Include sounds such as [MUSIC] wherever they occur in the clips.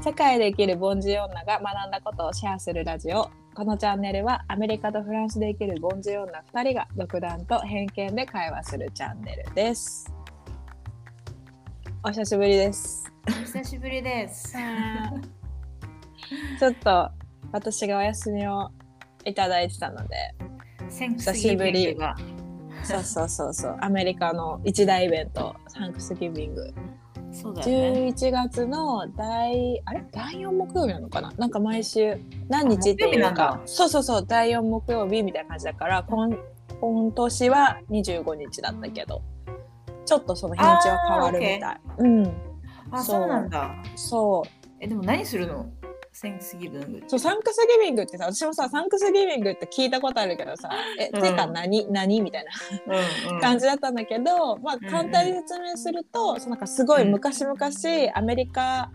世界で生きる凡人女が学んだことをシェアするラジオ。このチャンネルはアメリカとフランスで生きる凡人女2人が独断と偏見で会話するチャンネルです。お久しぶりです。お久しぶりです。[LAUGHS] ちょっと私がお休みをいただいてたので久しぶり。が。そうそうそうそう。アメリカの一大イベントサンクスギビングそうだよね。11月の第あれ？第4木曜日なのかな？なんか毎週何日っていうかだ。そうそうそう第4木曜日みたいな感じだから今今年は25日だったけどちょっとその日にちは変わるみたい。うん。あ、そうなんだ。そう。え、でも何するの？センクスギブング。そうサンクスギビングってさ私もさサンクスギビングって聞いたことあるけどさえ、うん。てか何何みたいなうん感じだったんだけど、まあうん簡単に説明すると、そのなんかすごい昔々アメリカ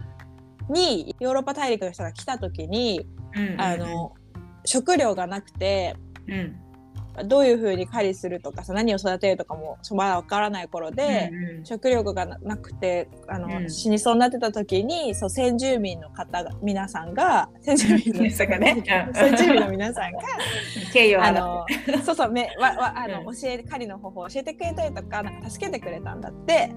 にヨーロッパ大陸の人が来た時に、うん。あ、の食料がなくてうん。どういうふうに狩りするとかさ何を育てるとかもまだわからない頃で、うんうん。食料がななくてあの、うん。死にそうになってた時にそう先住民の方が皆さんが [LAUGHS] 先住民の皆さんがね。うん。先住民の皆さんが [LAUGHS] あのそうそうめわわあの、うん。教え狩りの方法を教えてくれたりとかなんか助けてくれたんだって、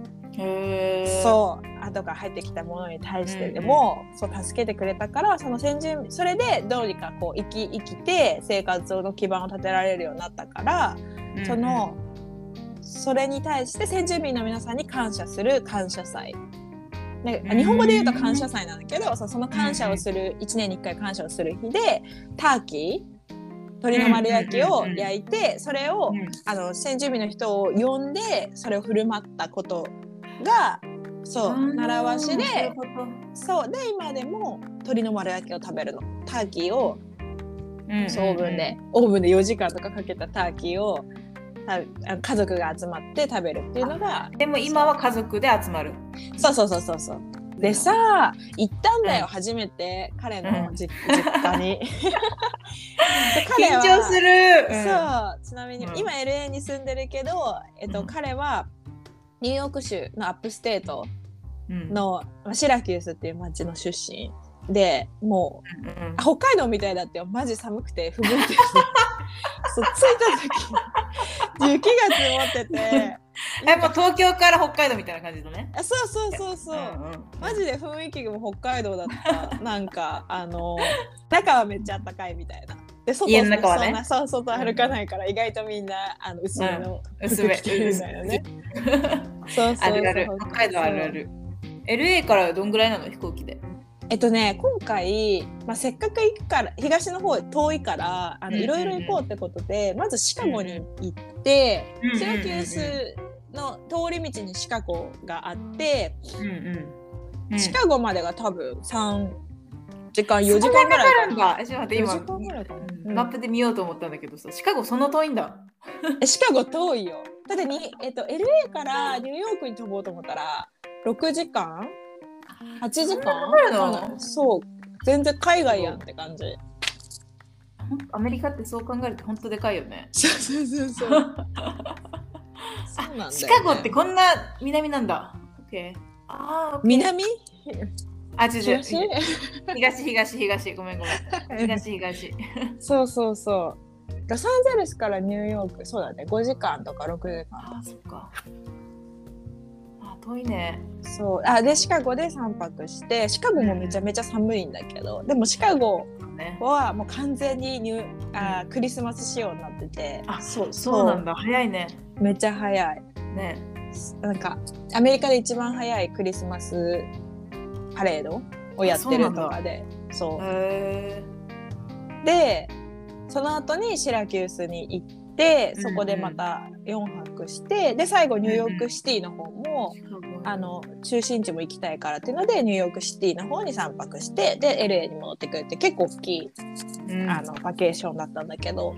そう。後から入ってきたものに対してでも、そう助けてくれたからその先住民それでどうにかこう生き生きて生活の基盤を立てられるようになったから、そのそれに対して先住民の皆さんに感謝する感謝祭。日本語で言うと感謝祭なんだけど、そうその感謝をする1年に1回感謝をする日でターキー鶏の丸焼きを焼いてそれをうん。あの先住民の人を呼んでそれを振る舞ったことがそう習わしでそうで今でも鶏の丸焼きを食べるの。ターキーをうんそうオーブンでオーブンで4時間とかかけたターキーを家族が集まって食べるっていうのがでも今は家族で集まる。そうそうそうそうそう。でさ行ったんだよ、うん。初めて。彼うん。の実,、実家に。[LAUGHS] 緊は張する。そうちなみに、うん。今 LA に住んでるけど、えっとうん。彼はニューヨーク州の upstate うん。の、まあシラキュースっていう町の出身でもううんうんあ北海道みたいだってよ。マジ寒くてふぶいてるそう着いた時雪が積もってて。え、もう東京から北海道みたいな感じだね。あそうそうそうそう、んんマジで雰囲気も北海道だった。なんかあの中はめっちゃ暖かいみたいなで外家の中はね。そんなそう外歩かないから意外とみんなあの薄めの服着てるみたいなね、そうそうそう。あるある。北海道あるある。LA からどんぐらいなの飛行機で？えっとね今回、まあ、せっかく行くから東の方遠いからあのいろいろ行こうってことで、まずシカゴに行って、シラキュースの通り道にシカゴがあって、うんうん。うん。シカゴまでが多分3時間4時間ぐらいかな。かかるんだ。えちょっと待って、4今うんマップで見ようと思ったんだけどさ、シカゴそんな遠いんだ。[LAUGHS] えシカゴ遠いよ。だってに、えっと、LA からニューヨークに飛ぼうと思ったら6時間 ?8 時間？そう全然海外やんって感じ。アメリカってそう考えると本当でかいよね。[LAUGHS] そうそうそうそう。[LAUGHS] ねシカゴってこんな南なんだ。オッケー。ああ、南？あ、違う違う。東？東、東、東。ごめんごめん。[LAUGHS] 東、東。そうそうそう。ロサンゼルスからニューヨークそうだね5時間とか6時間ああ、そっか。あ遠いね。そうあでシカゴで3泊してシカゴもめちゃめちゃ寒いんだけど、でもシカゴね。はもう完全にニューあークリスマス仕様になっててあそうそうなんだ。早いね。めっちゃ早いね。なんかアメリカで一番早いクリスマスパレードをやってるとかでそう。へでその後にシラキュースに行ってうんそこでまた4泊して、で最後ニューヨークシティの方も、あの中心地も行きたいからっていうのでニューヨークシティの方に3泊してで LA に戻ってくるって結構大きい、うん、あのバケーションだったんだけど。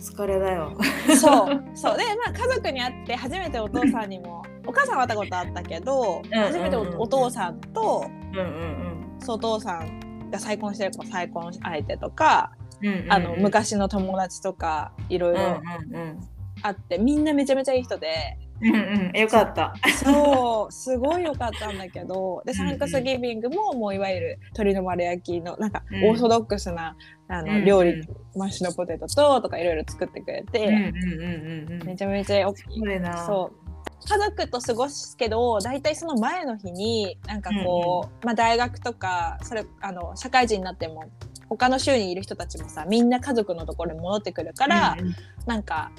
疲れだよ。そう。[LAUGHS] そう。でまあ家族に会って初めてお父さんにもお母さんは会ったことあったけどうん。初めてお父さんとうんうんそうお父さんが再婚してる子再婚相手とか、うん。うんうんあの昔の友達とかいろいろうんうんうん。あってみんなめちゃめちゃいい人でうんうん、よかった。そうすごい良かったんだけど [LAUGHS] でうんうんサンクスギビングももういわゆる鶏の丸焼きのなんかうんオーソドックスな、あうんうんの料理、マッシュのポテトととかいろいろ作ってくれて、うんうんうんうんうん。めちゃめちゃよそれな。そう家族と過ごすけど大体その前の日になんかこう、まあ、大学とかそれあの社会人になっても他の州にいる人たちもさみんな家族のところに戻ってくるから、うんうん。なんか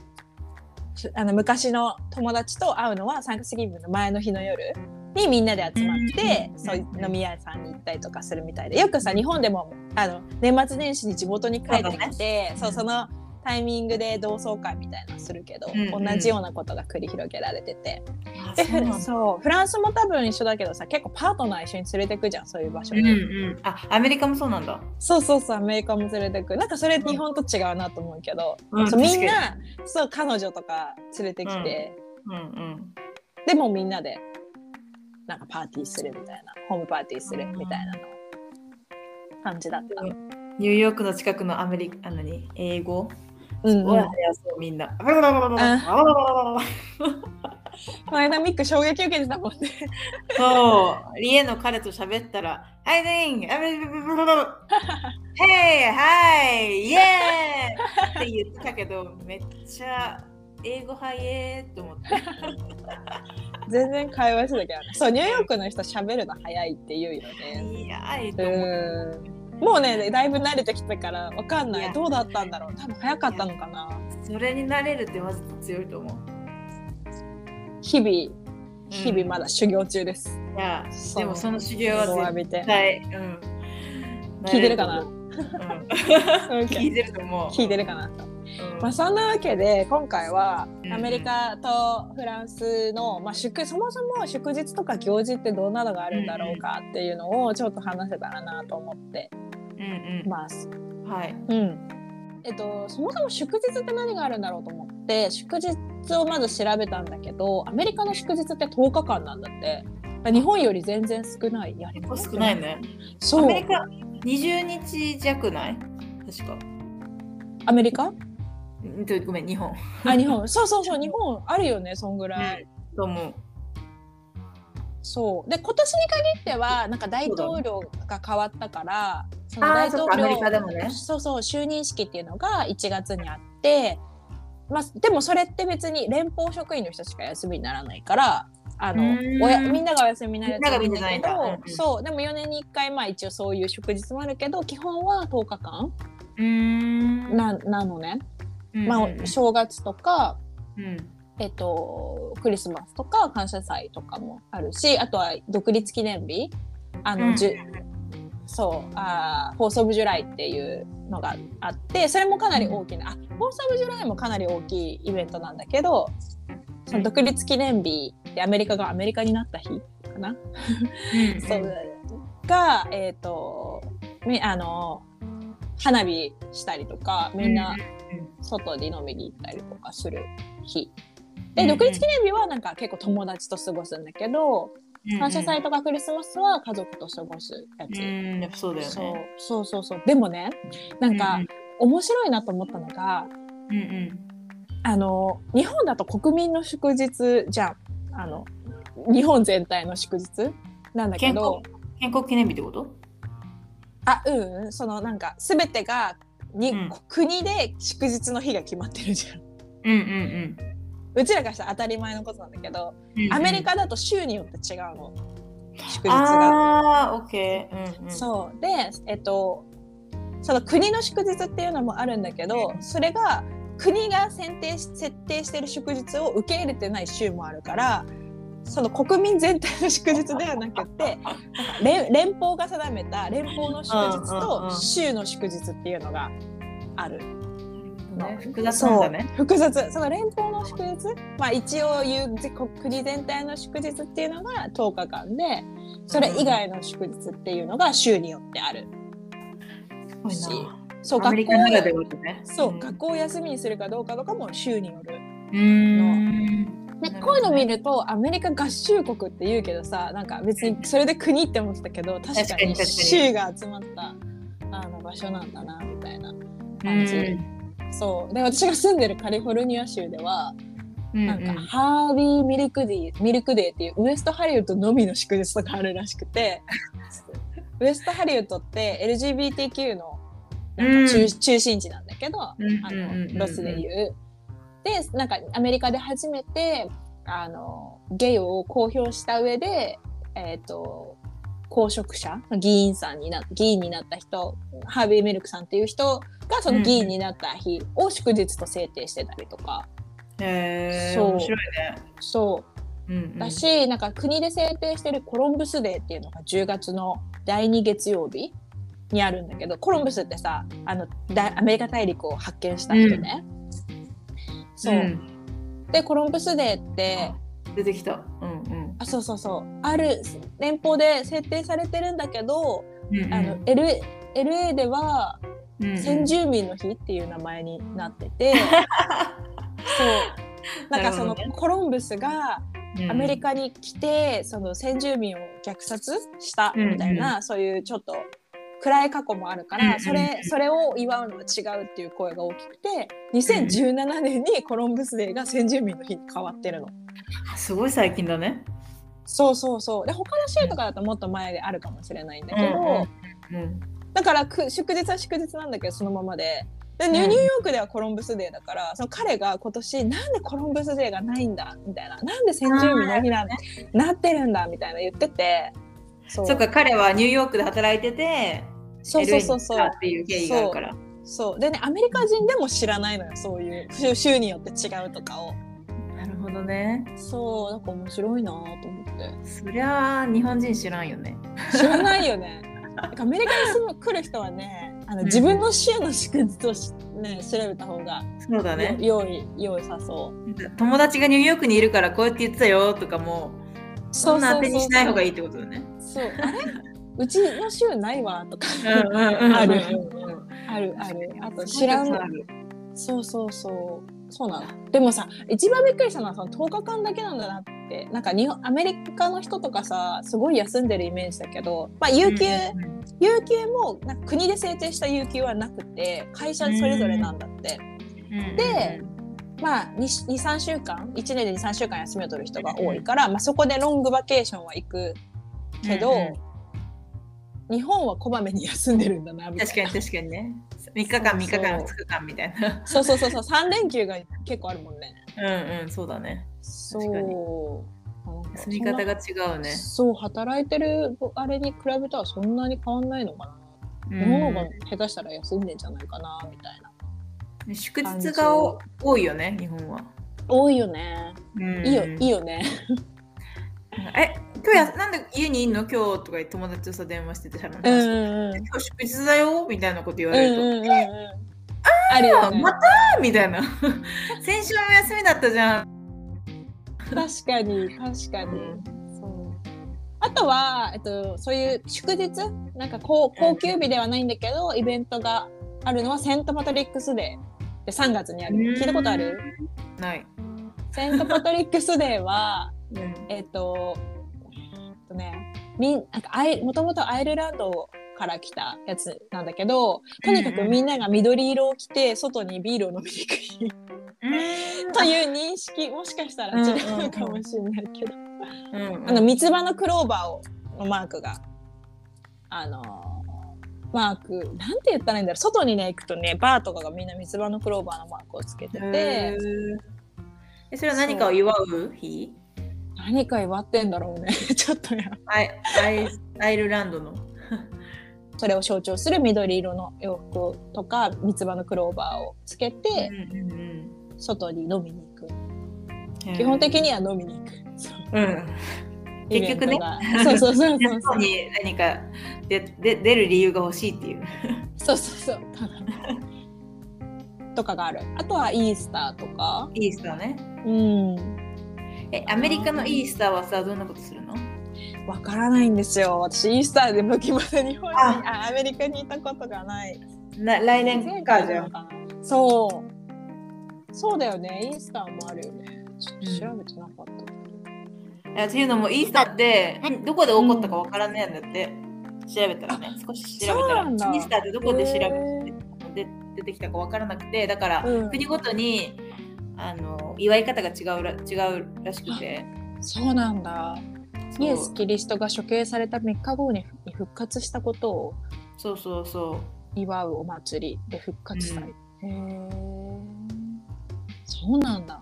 ふあの昔の友達と会うのはサンクスギビングの前の日の夜にみんなで集まって、うんそう飲み屋さんに行ったりとかするみたいで。よくさ日本でもあの年末年始に地元に帰ってきてそう,、そのタイミングで同窓会みたいなのするけど、うんうん。同じようなことが繰り広げられてて。あでそうフそうフランスも多分一緒だけどさ結構パートナー一緒に連れてくじゃんそういう場所に、うんうん。あ、アメリカもそうなんだ。そうそうそうアメリカも連れてく。なんかそれ日本と違うなと思うけど、うんそうみん確なそう彼女とか連れてきて、うんうん。でもみんなでなんかパーティーするみたいなホームパーティーするみたいなの感じだった。ニューヨークの近くのアメリカ、あのに英語？うんうん、を話そうみんな。この間ミック衝撃受けてたもんね。そう、リエの彼と喋ったら、はい、デン、あれ、ヘイ、はい、イエーイって言ってたけど、めっちゃ英語早えと思って。全然会話してたけどね。そうニューヨークの人喋るの早いって言うよね。いやいと思って。うん。もうねだいぶ慣れてきたからわかんない。いや。どうだったんだろう。多分早かったのかな。それになれるってまず強いと思う。日々日々まだ修行中です、いや、そう。でもその修行は絶対、うん。聞いてるかな？うん、[LAUGHS] 聞聞いてると思う。聞いてるかな？うんまあ、そんなわけで今回はうんアメリカとフランスの、まあ、祝そもそも祝日とか行事ってどんなのがあるんだろうかっていうのをちょっと話せたらなと思ってうんます。うん。はい。うんえっと、そもそも祝日って何があるんだろうと思って祝日をまず調べたんだけどアメリカの祝日って10日間なんだって日本より全然少ないいや結構少ないね。そうアメリカ20日弱ない？確か。アメリカ？ごめん、日本。あ日本。そうそうそう日本あるよねそんぐらい。と思う。そう。で今年に限ってはなんか大統領が変わったからそのあ大統領ね。そうそう就任式っていうのが1月にあって、まあ、でもそれって別に連邦職員の人しか休みにならないからあのおやみんながお休みになるなんうんうん。そう。でも4年に1回まあ一応そういう祝日もあるけど基本は10日間うーん。ななのね、うんまあ、正月とかうん。えっと、クリスマスとか感謝祭とかもあるしあとは独立記念日。あの、うん。じゅそうあー Fourth of July っていうのがあってそれもかなり大きな、あフォース・オブ・ジュライもかなり大きいイベントなんだけどその独立記念日でアメリカがアメリカになった日かな、[LAUGHS] うん。そう。がえっ、とみあの花火したりとかみんな外で飲みに行ったりとかする日。でうん独立記念日はなんか結構友達と過ごすんだけど、感謝祭とかクリスマスは家族と過ごすやつ。うんやそうだよそうね。そうそうそう。でもねなんか面白いなと思ったのが、うんうん。あの日本だと国民の祝日じゃん。あの日本全体の祝日なんだけ建ど国建国記念日ってこと？あうんうん。そのなんか全てがに、うん。国で祝日の日が決まってるじゃん。うんうんうちらからしたら当たり前のことなんだけど、うんアメリカだと州によって違うの。祝日が。ああオッケー。うんうん。そう。でえっとその国の祝日っていうのもあるんだけどそれが国が選定し設定してる祝日を受け入れてない州もあるからその国民全体の祝日ではなくて連連邦が定めた連邦の祝日と州の祝日っていうのがある。ね複雑なんだね。複雑。その連邦の祝日まあ一応言うぜ国全体の祝日っていうのが10日間でそれ以外の祝日っていうのが州によってある。すごいな。そう学校カならではだね。そう、ん。学校を休みにするかどうかとかも州によるうーんこういうの見るとアメリカ合衆国って言うけどさなんか別にそれで国って思ってたけど確かに州が集まったあの場所なんだなみたいな感じ、そう。で私が住んでるカリフォルニア州では、なんかハービーミルクデーミルクデーっていうウエストハリウッドのみの祝日とかあるらしくて [LAUGHS] ウエストハリウッドって LGBTQ のなんか中,、うん。中心地なんだけど、あうんうんうんうん。のロスでいう。でなんかアメリカで初めてあのゲイを公表した上で、えっと公職者議員さんにな議員になった人ハービー・ミルクさんっていう人がその議員になった日を祝日と制定してたりとか、へえそう。面白いね。そう。うんうん。だし、なんか国で制定してるコロンブスデーっていうのが10月の第2月曜日にあるんだけどコロンブスってさあのだアメリカ大陸を発見した人ね。そう、ん。でコロンブスデーって出てきた。うんあそうそうそう。ある連邦で設定されてるんだけど、うん。うん。あの L LA ではうんうん。先住民の日っていう名前になってて、[LAUGHS] そう。なんかその、コロンブスがアメリカに来て、その先住民を虐殺したみたいな、そういうちょっと暗い過去もあるから、うんうんそれそれを祝うのは違うっていう声が大きくて2017年にコロンブスデーが先住民の日に変わってるの。すごい最近だね。そうそうそうで他の州とかだともっと前であるかもしれないんだけど、うんだからく祝日は祝日なんだけどそのままで。でニューヨークではコロンブスデーだから、その彼が今年なんでコロンブスデーがないんだみたいななんで先住民の日なんなってるんだみたいな言っててそそっか彼はニューヨークで働いててそうそうそうそう。っていう経緯があるから。そう。でねアメリカ人でも知らないのよそういう州州によって違うとかを。なるほどね。そう。なんか面白いなと思って。そりゃあ日本人知らんよね。知らないよね。[LAUGHS] アメリカに住む来る人はねあのうん。自分の州の祝日をし、ね、調べた方がそうだね。よ良い良さそう。友達がニューヨークにいるからこうやって言ってたよとかもそんな当てにしない方がいいってことだね。そうあれ？うちの州ないわとか。うんうんうんうん。ある。うんうんあるある。あと知らん。ある。そうそうそう。そうなのでもさ一番びっくりしたのはその10日間だけなんだなって。なんか日本アメリカの人とかさすごい休んでるイメージだけど、まあ、有給、うんうん有給もなんか国で制定した有給はなくて会社それぞれなんだって、うんでまあ23週間？1年で23週間休みを取る人が多いから、まあ、そこでロングバケーションは行くけど、うんうん日本はこまめに休んでるんだなみたいな確かに確かにね。3日間3日間2日間みたいな。そうそうそうそう3連休が結構あるもんねうんうんそうだね。そう確かになんか住み方が違うね。そう働いてるあれに比べたらそんなに変わんないのかな、うん日本の方が下手したら休んでんじゃないかなみたいな祝日がお多いよね、日本は。多いよねいいよいいよ。よねえ、今日やなんで家にいんの？今日とか友達とさ電話しててうんうんうん。今日祝日だよみたいなこと言わうんれると、うんうんうんあるよね。また？みたいな。先週も休みだったじゃん。確かに確かに、そう。あとは、えっと、そういう祝日？なんか高高級日ではないんだけど、イベントがあるのはセント・パトリックスデーで3月にある。聞いたことある？ない。セント・パトリックスデーはうん。えっととねみんなんかアイもともとアイルランドから来たやつなんだけどとにかくみんなが緑色を着て外にビールを飲みに行くという認識もしかしたら違うかもしれないけど、うんあの三つ葉のクローバーをのマークがあのマークなんて言ったらいいんだろう。外にね行くとねバーとかがみんな三つ葉のクローバーのマークをつけてへてそれは何かを祝う日？何か祝ってんだろうね。[LAUGHS] ちょっとや。アイアイアイルランドの。[LAUGHS] それを象徴する緑色の洋服とか三つ葉のクローバーをつけてうんうん外に飲みに行く。うん基本的には飲みに行く。そう。うん。結局ね。[LAUGHS] そうそうそうそうそう。外に何かでで出る理由が欲しいっていう。そうそうそう。とかがある。あとはイースターとか。イースターね。うんえ、アメリカのイースターはさ、どんなことするの？わからないんですよ。私イースターで向きまで日本にあ。あアメリカにいたことがない。な来年かじゃん。そう。そうだよね。イースターもあるよね。ちょっと調べてなかった、えというのもイースターってどこで起こったかわからないんだって、調べたらね。少し調べたらイースターってどこで調べへてで出てきたかわからなくて。だから、うん。国ごとにあの祝い方が違うら違うらしくてそうなんだ。イエス・キリストが処刑された3日後に復活したことをそうそうそ祝うお祭りで復活祭。うんへえ。そうなんだ。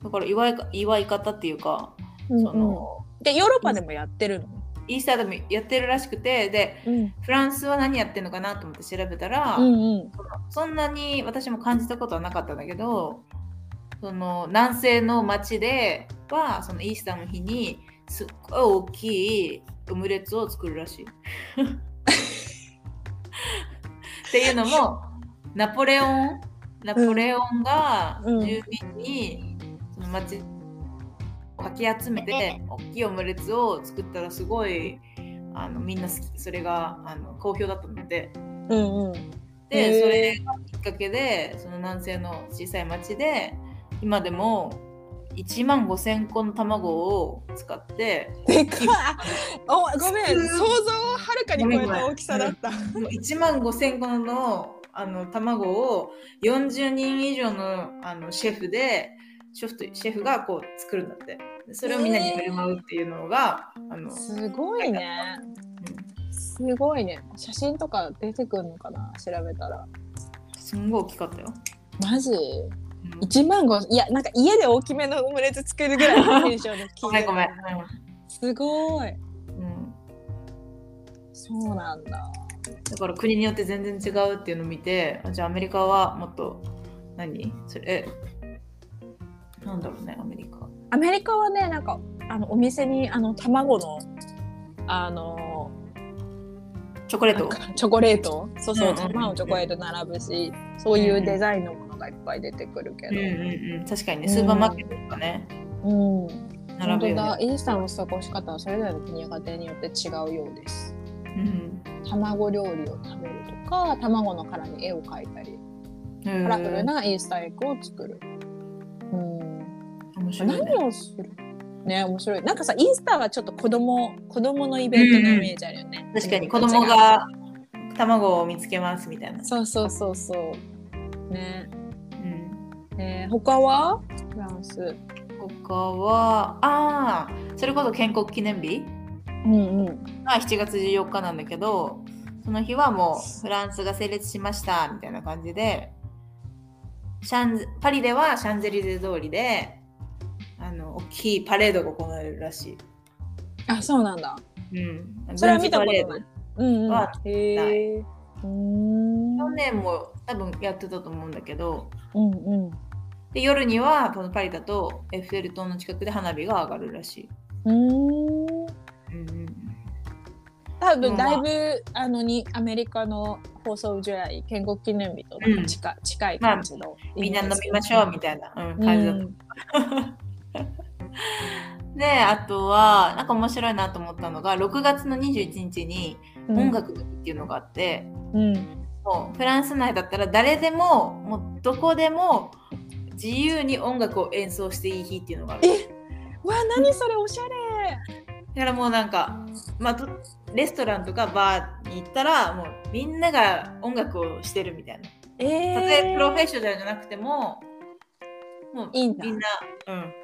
うだから祝いか祝い方っていうか、うんそのでヨーロッパでもやってるの？イースターでもやってるらしくてでうんフランスは何やってるのかなと思って調べたら、うんうん。そんなに私も感じたことはなかったんだけどその南西の町ではそのイースターの日にすっごい大きいオムレツを作るらしい。っていうのもナポレオンナポレオンがうん住民にその町をかき集めて大きいオムレツを作ったらすごいあのみんな好きそれがあの好評だったので。うんうん。で、それがきっかけでその南西の小さい町で今でも1万5,000個の卵を使ってでかい。[LAUGHS] おごめん。想像をはるかに超えた大きさだった。1万5,000個のあの卵を40人以上のあのシェフでシェフとシェフがこう作るんだって。でそれをみんなに振る舞うっていうのが、あのすごいね。すごいね。写真とか出てくるのかな？調べたら。すんごい大きかったよ。マジ？うん1万5いやなんか家で大きめのオムレツ作るぐらいの [LAUGHS] テンションでごめんごめん。すごい。うんうんそうなんだ。だから国によって全然違うっていうのを見てあじゃあアメリカはもっと何？それえなんだろうねアメリカアメリカはねなんかあのお店にあの卵のあのチョコレートチョコレート？そうそう、卵チョコレート並ぶしそういうデザインのものがいっぱい出てくるけど、うんうんうん。確かにねスーパーマーケットとかね、うん。並ぶよ本当だ。ね、イースターの過ごし方はそれぞれの国や家庭によって違うようです。うん卵料理を食べるとか卵の殻に絵を描いたり。うん、カラフルなイースターエッグを作る。うん。面白いね。何をする？ね面白い。なんかさイースターはちょっと子供子供のイベントのイメージあるよね、確かに子供が卵を見つけますみたいな、そうそうそうそう。ね。うん、えー、他は？フランス。他はああそれこそ建国記念日？うんうん。が7月14日なんだけどその日はもうフランスが成立しましたみたいな感じでシャンズパリではシャンゼリゼ通りであの大きいパレードが行われるらしあそうなんだ。い。うん、それは見たことない。うんうん。はへえ去年も多分やってたと思うんだけど。うんうん。で夜にはこのパリだとエッフェル塔の近くで花火が上がるらしい。うーん。うんうん多分だいぶ、あのにアメリカの放送試合建国記念日となんか近,、近い感じの、みんな飲みましょうみたいな、うん、感じだった。[LAUGHS] であとはなんか面白いなと思ったのが6月の21日にうん。音楽の日っていうのがあって、うん。もうフランス内だったら誰でももうどこでも自由に音楽を演奏していい日っていうのがある。わ何それおしゃれ。だからもうなんか、まあ、とレストランとかバーに行ったらもうみんなが音楽をしてるみたいな。えー、たとえプロフェッショナルじゃなくてももうみんな、うん、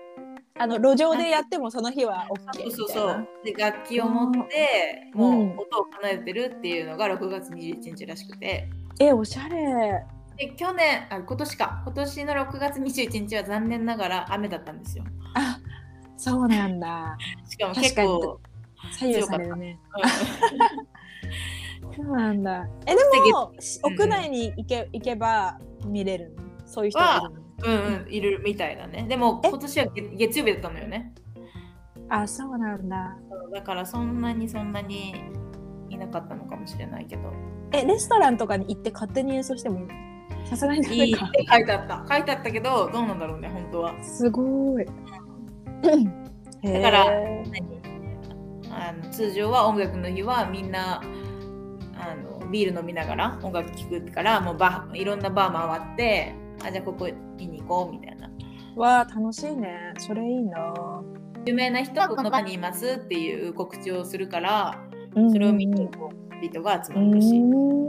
あの路上でやってもその日は OK そうそうそう。で楽器を持って、うん。もう音を奏でてるっていうのが6月21日らしくて。えおしゃれ。で去年あ今年か。今年の6月21日は残念ながら雨だったんですよ。あそうなんだ。[LAUGHS] しかも確かに結構、左右されるね。うそうなんだ。えでも屋内に行け行けば見れるの？そういう人がいるの？んうんうんいるみたいだね。でもえ？今年は月月曜日だったのよね。あそうなんだだからそんなにそんなにいなかったのかもしれないけど。えレストランとかに行って勝手に演奏してもいいの？さすがにダいいかて書いてあった。書いてあったけどどうなんだろうね本当は。すごいだからあの通常は音楽の日はみんなあのビール飲みながら音楽聴くからもうバーいろんなバー回ってあじゃあここ見に行こうみたいな。わあ楽しいね。それいいな。有名な人がこの場にいますっていう告知をするからうんそれを見にこう人が集うまるしん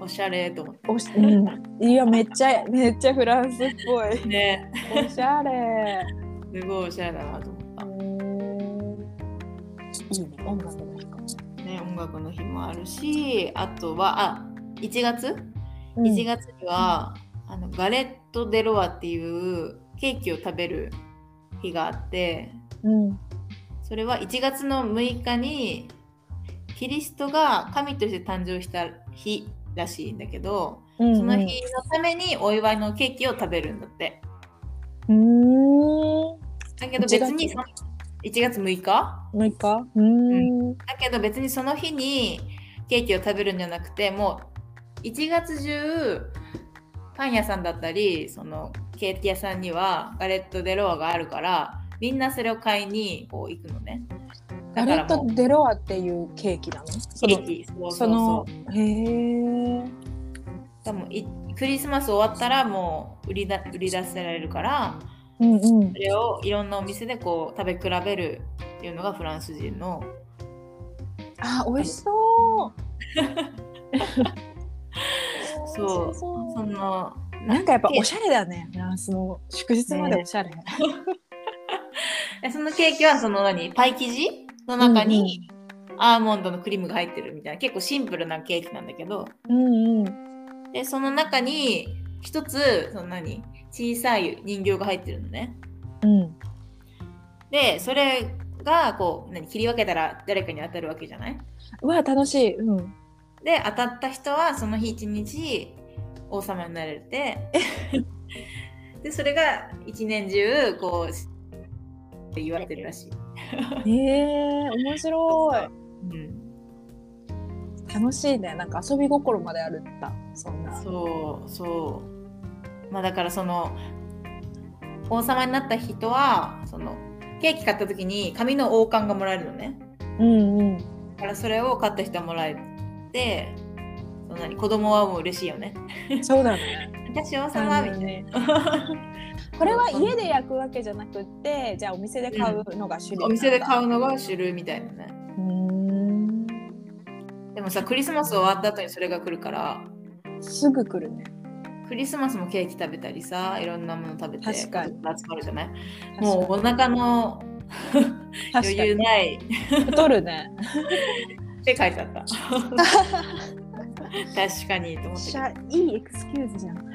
おしゃれと思っおし、うん、いやめっちゃめっちゃフランスっぽい。て [LAUGHS] ね。おしゃれ。すごいおしゃれだなと思った。いいね音楽の日かね音楽の日もあるしあとはあ1月？うん。1月には、あのガレット・デ・ロワっていうケーキを食べる日があってうん。それは1月の6日にキリストが神として誕生した日らしいんだけど、うんその日のためにお祝いのケーキを食べるんだって。うん。だけど別にその1月6日？もう一回うん。だけど別にその日にケーキを食べるんじゃなくてもう1月中パン屋さんだったりそのケーキ屋さんにはガレット・デ・ロワがあるからみんなそれを買いにこう行くのね。ガレット・デ・ロワっていうケーキなの？そのケーキ。そうそうそのへえでもいクリスマス終わったらもう売りだ売り出せられるからうんうん。それをいろんなお店でこう食べ比べるっていうのがフランス人の。あ美味しそう [LAUGHS] そう。そそのなんかやっぱおしゃれだね。フランスの祝日までおしゃれ、[LAUGHS] えそのケーキはその何？パイ生地の中にアーモンドのクリームが入ってるみたいな。結構シンプルなケーキなんだけど。うんうん。でその中に一つその何？小さい人形が入ってるのね。うん。でそれがこう何？切り分けたら誰かに当たるわけじゃない？うわ楽しい。うんで当たった人はその日一日王様になれてでそれが一年中こうって言われてるらしい、へえ面白い。うん、楽しいね。なんか遊び心まであるんだ。そんな。そうそう。まあだからその王様になった人はそのケーキ買った時に紙の王冠がもらえるのね。うんうん。だからそれを買った人はもらえてその何子供はもう嬉しいよね。そうだね私王様みたいな、ね。[LAUGHS] これは家で焼くわけじゃなくってじゃあお店で買うのが主流なんだ。お店で買うのが主流みたいなね。でもさクリスマス終わった後にそれが来るから。すぐ来るね。クリスマスもケーキ食べたりさいろんなもの食べて確か集まるじゃない？もうお腹の [LAUGHS] 余裕ない。太るね [LAUGHS] って書いてあった。[LAUGHS] 確かにと思っていいエクスキューズじゃん。うん。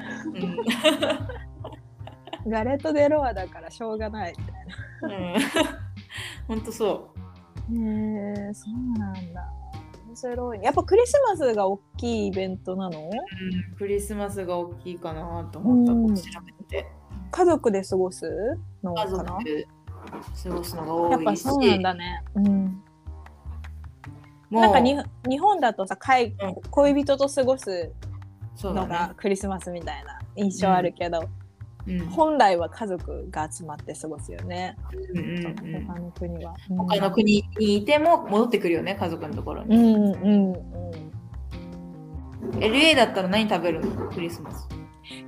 ガレット・デ・ロワだからしょうがないみたいな。うん。ほんとそへえそうなんだ。面白い。ねやっぱクリスマスが大きいイベントなの？う、うん、クリスマスが大きいかなと思った、うん。調べて。家族で過ごすのか家族なで過ごすのが多いし。やっぱそうなんだね、うん、なんかに日本だとさかいうん。恋人と過ごすのがね、クリスマスみたいな印象あるけど、うん。本来は家族が集まって過ごすよね、うんうんうん。他の国は。他の国にいても戻ってくるよね家族のところうに、んうんうん、LA だったら何食べるの？クリスマス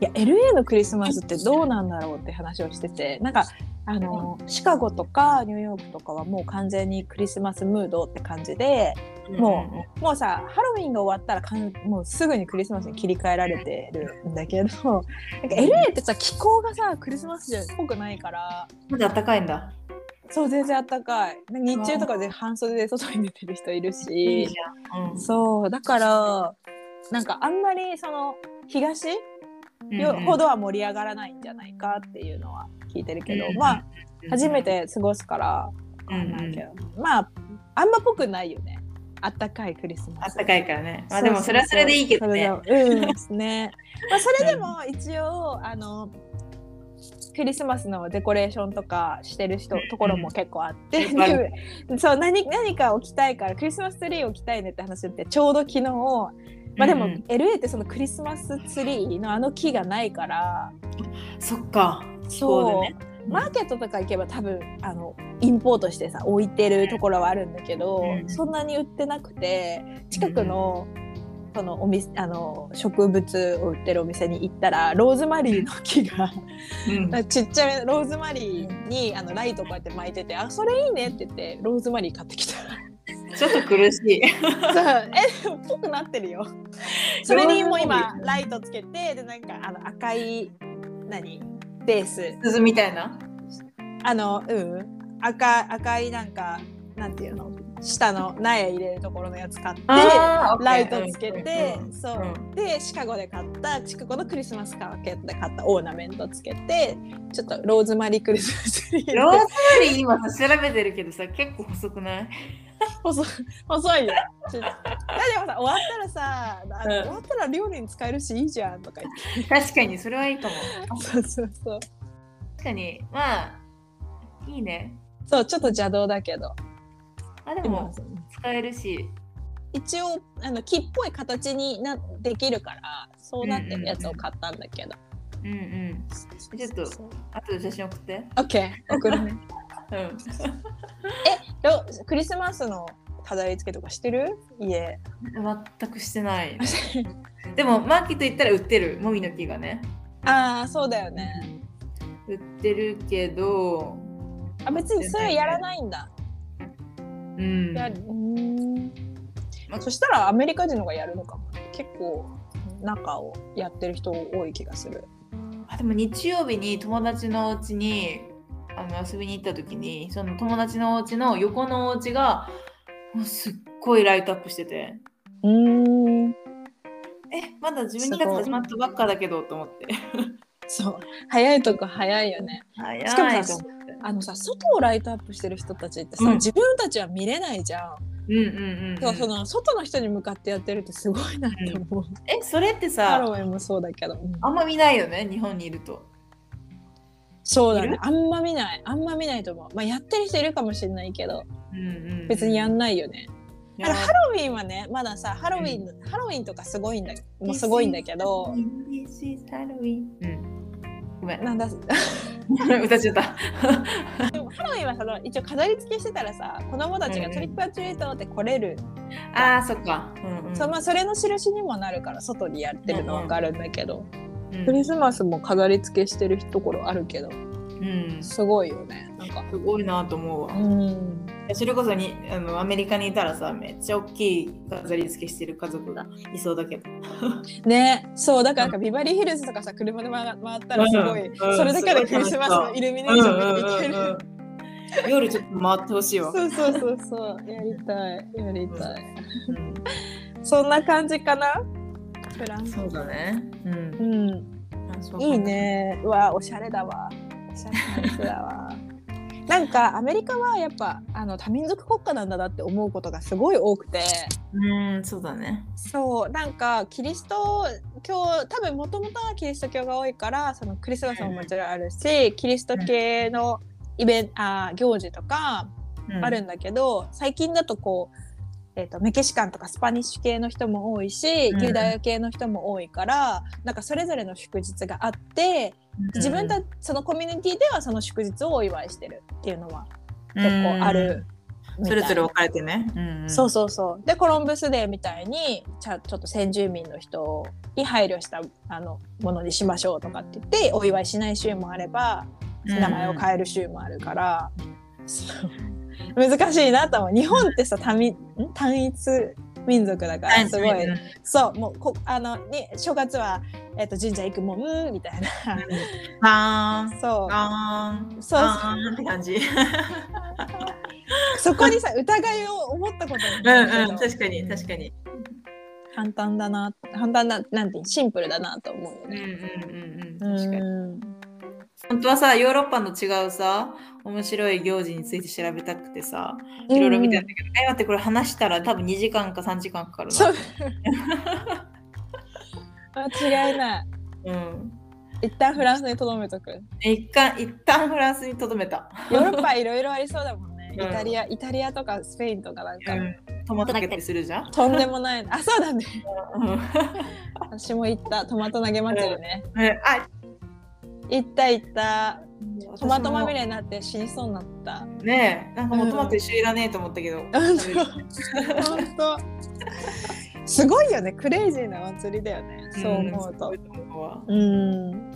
いや LA のクリスマスってどうなんだろうって話をしててなんかあのシカゴとかニューヨークとかはもう完全にクリスマスムードって感じでもうもうさハロウィンが終わったらかんもうすぐにクリスマスに切り替えられてるんだけどなんか LA ってさ気候がさクリスマスじゃっぽくないから。まだ暖かいんだ。そう全然あったかい日中とかで半袖で外に出てる人いるいいしそうだからなんかあんまりその東よほどは盛り上がらないんじゃないかっていうのは聞いてるけど、うんまあ初めて過ごすからわかんないけど、まああんまぽくないよね。あったかいクリスマス。暖かいからね。まあでもそれはそれでいいけどね。そうね。[LAUGHS] まあそれでも一応あのクリスマスのデコレーションとかしてる人ところも結構あって、[LAUGHS] そう何何か置きたいからクリスマスツリー置きたいねって話ってちょうど昨日まあでも、うん LA ってそのクリスマスツリーのあの木がないから。そっか。気候でね。マーケットとか行けば多分あのインポートしてさ置いてるところはあるんだけど、うん。そんなに売ってなくて近くの,、そのお店あの植物を売ってるお店に行ったらローズマリーの木がうん。[LAUGHS] ちっちゃめローズマリーにあのライトこうやって巻いてて「あそれいいね」って言ってローズマリー買ってきたちょっと苦しい。[LAUGHS] そう。えぽくなってるよ。それにもう今ライトつけてでなんかあの赤い何？ベース。鈴みたいな？あのうん。赤赤いなんかなんていうの？下の苗入れるところのやつ買ってライトつけて、うんうんそう、うんでシカゴで買ったシカゴのクリスマスマーケットで買ったオーナメントつけてちょっとローズマリークリスマスツリーローズマリー今さ調べてるけどさ結構細くない？[LAUGHS] 細い細いよだ [LAUGHS] でもさ終わったらさあの、うん終わったら料理に使えるしいいじゃんとか言って確かにそれはいいかも。そうそうそう確かにまあいいね。そうちょっと邪道だけどあででもも使えるし。一応あの木っぽい形になできるからそうなってるやつを買ったんだけど、うんうん。ちょっと後で写真送って。オッケー送るねうん。[LAUGHS] ロクリスマスの飾り付けとかしてる？家全くしてない。[LAUGHS] でもマーケット行ったら売ってるもみの木がね。ああそうだよね売ってるけど。あ別にそれやらないんだうん。やるうーんまそしたらアメリカ人の方がやるのかも結構中をやってる人多い気がするあでも日曜日に友達のお家にあの遊びに行った時にその友達のお家の横のお家がもうすっごいライトアップしてて。うーん。えまだ12月始まったばっかだけどと思って。そう。早いとこ早いよね。早い。しかもさあのさ外をライトアップしてる人たちってさ、うん。自分たちは見れないじゃん、うんうんうん、うん、そうその外の人に向かってやってるってすごいなって思う、えそれってハさロウィンもそうだけど、うん。あんま見ないよね日本にいるとそうだね。あんま見ない。あんま見ないと思う。まあやってる人いるかもしれないけど。うんうんうん。別にやんないよね、や。あのハロウィンはねまださハロウィン、ハロウィンとかすごいんだもうすごいんだけど。This is Halloween うん。ごめん。なんだ。[LAUGHS] 歌っちゃった。[LAUGHS] でもハロウィンはその一応飾り付けしてたらさ子供たちがトリックアトリートって来れる、あーそっか、うんうん、そうまあ、それの印にもなるから外にやってるの分かるんだけど、うんクリスマスも飾り付けしてるところあるけどうん、すごいよね。なんか。すごいなと思うわ。うん。それこそにあのアメリカにいたらさ、めっちゃ大きい飾り付けしてる家族がいそうだけど。ね。そうだからなんかビバリーヒルズとかさ車で回回ったらすごい、うんうん。それだけでクリスマスのイルミネーション見ていける、夜ちょっと回ってほしいわ。そうそうそうそう。やりたい。やりたい、うん。そんな感じかな？フランスそうだね。うん。うん。いい。ね。うわおしゃれだわ。おしゃれなやつだわ。[LAUGHS] なんかアメリカはやっぱあの多民族国家なんだなって思うことがすごい多くて。うん、そうだね。そう。なんかキリスト教多分もともとはキリスト教が多いからそのクリスマスももちろんあるし、キリスト系のイベントあ行事とかうん。あるんだけど、最近だとこう、えー、とメキシカンとかスパニッシュ系の人も多いし、うん。ユダヤ系の人も多いからなんかそれぞれの祝日があって自分たそのコミュニティではその祝日をお祝いしてるっていうのは結構あるそれぞれ分かれてね。うんうん。そうそうそう。でコロンブスデーみたいにちゃちょっと先住民の人に配慮したあのものにしましょうとかって言ってお祝いしない州もあれば名前を変える州もあるから、そう難しいなと思う。日本ってさ単一民族だからすごい、うんそうもうこあのに正月は、えっと神社行くもんうんみたいな。パーン、そう。パーン、そうパーンって感じ。[LAUGHS] そこにさ疑いを思ったことうんうん、確かに確かに。簡単だな簡単ななんていうシンプルだなと思うようんうんね。うん。うん、確かに。うん本当はさ、ヨーロッパの違うさ、面白い行事について調べたくてさ、いろいろ見たんだけど、え、待って、これ話したら多分2時間か3時間かかるな。そう [LAUGHS] 間違いない。うん。一旦フランスにとどめとく。一旦、一旦フランスにとどめた。ヨーロッパいろいろありそうだもんね。イうんタリア、イタリアとかスペインとかなんか、うん。トマト投げたりするじゃん。とんでもない。あ、そうだね。うん私も行ったトマト投げ祭りね。えあ行った行った。トマトまみれ。れになって死にそうになった。ねえ、なんかもうトマト一緒いらねえと思ったけど。本当。すごいよね。クレイジーな祭りだよね。そう思うとうん。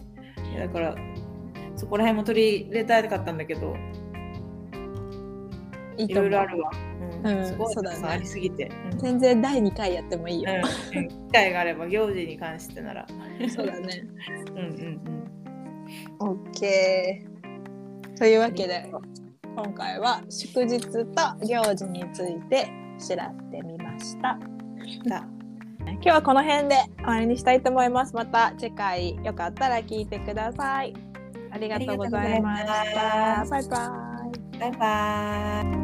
いやだからそこら辺も取り入れたかったんだけどいろいろあるわ。うんうんすごいそうだねありすぎて。うん全然第2回やってもいいよ、うんうん機会があれば行事に関してなら。そうだねうんうんオッケー。というわけで今回は祝日と行事について調べてみました。今日はこの辺で終わりにしたいと思います。また次回よかったら聞いてください。ありがとうございました。バイバイ。あバイバーイ。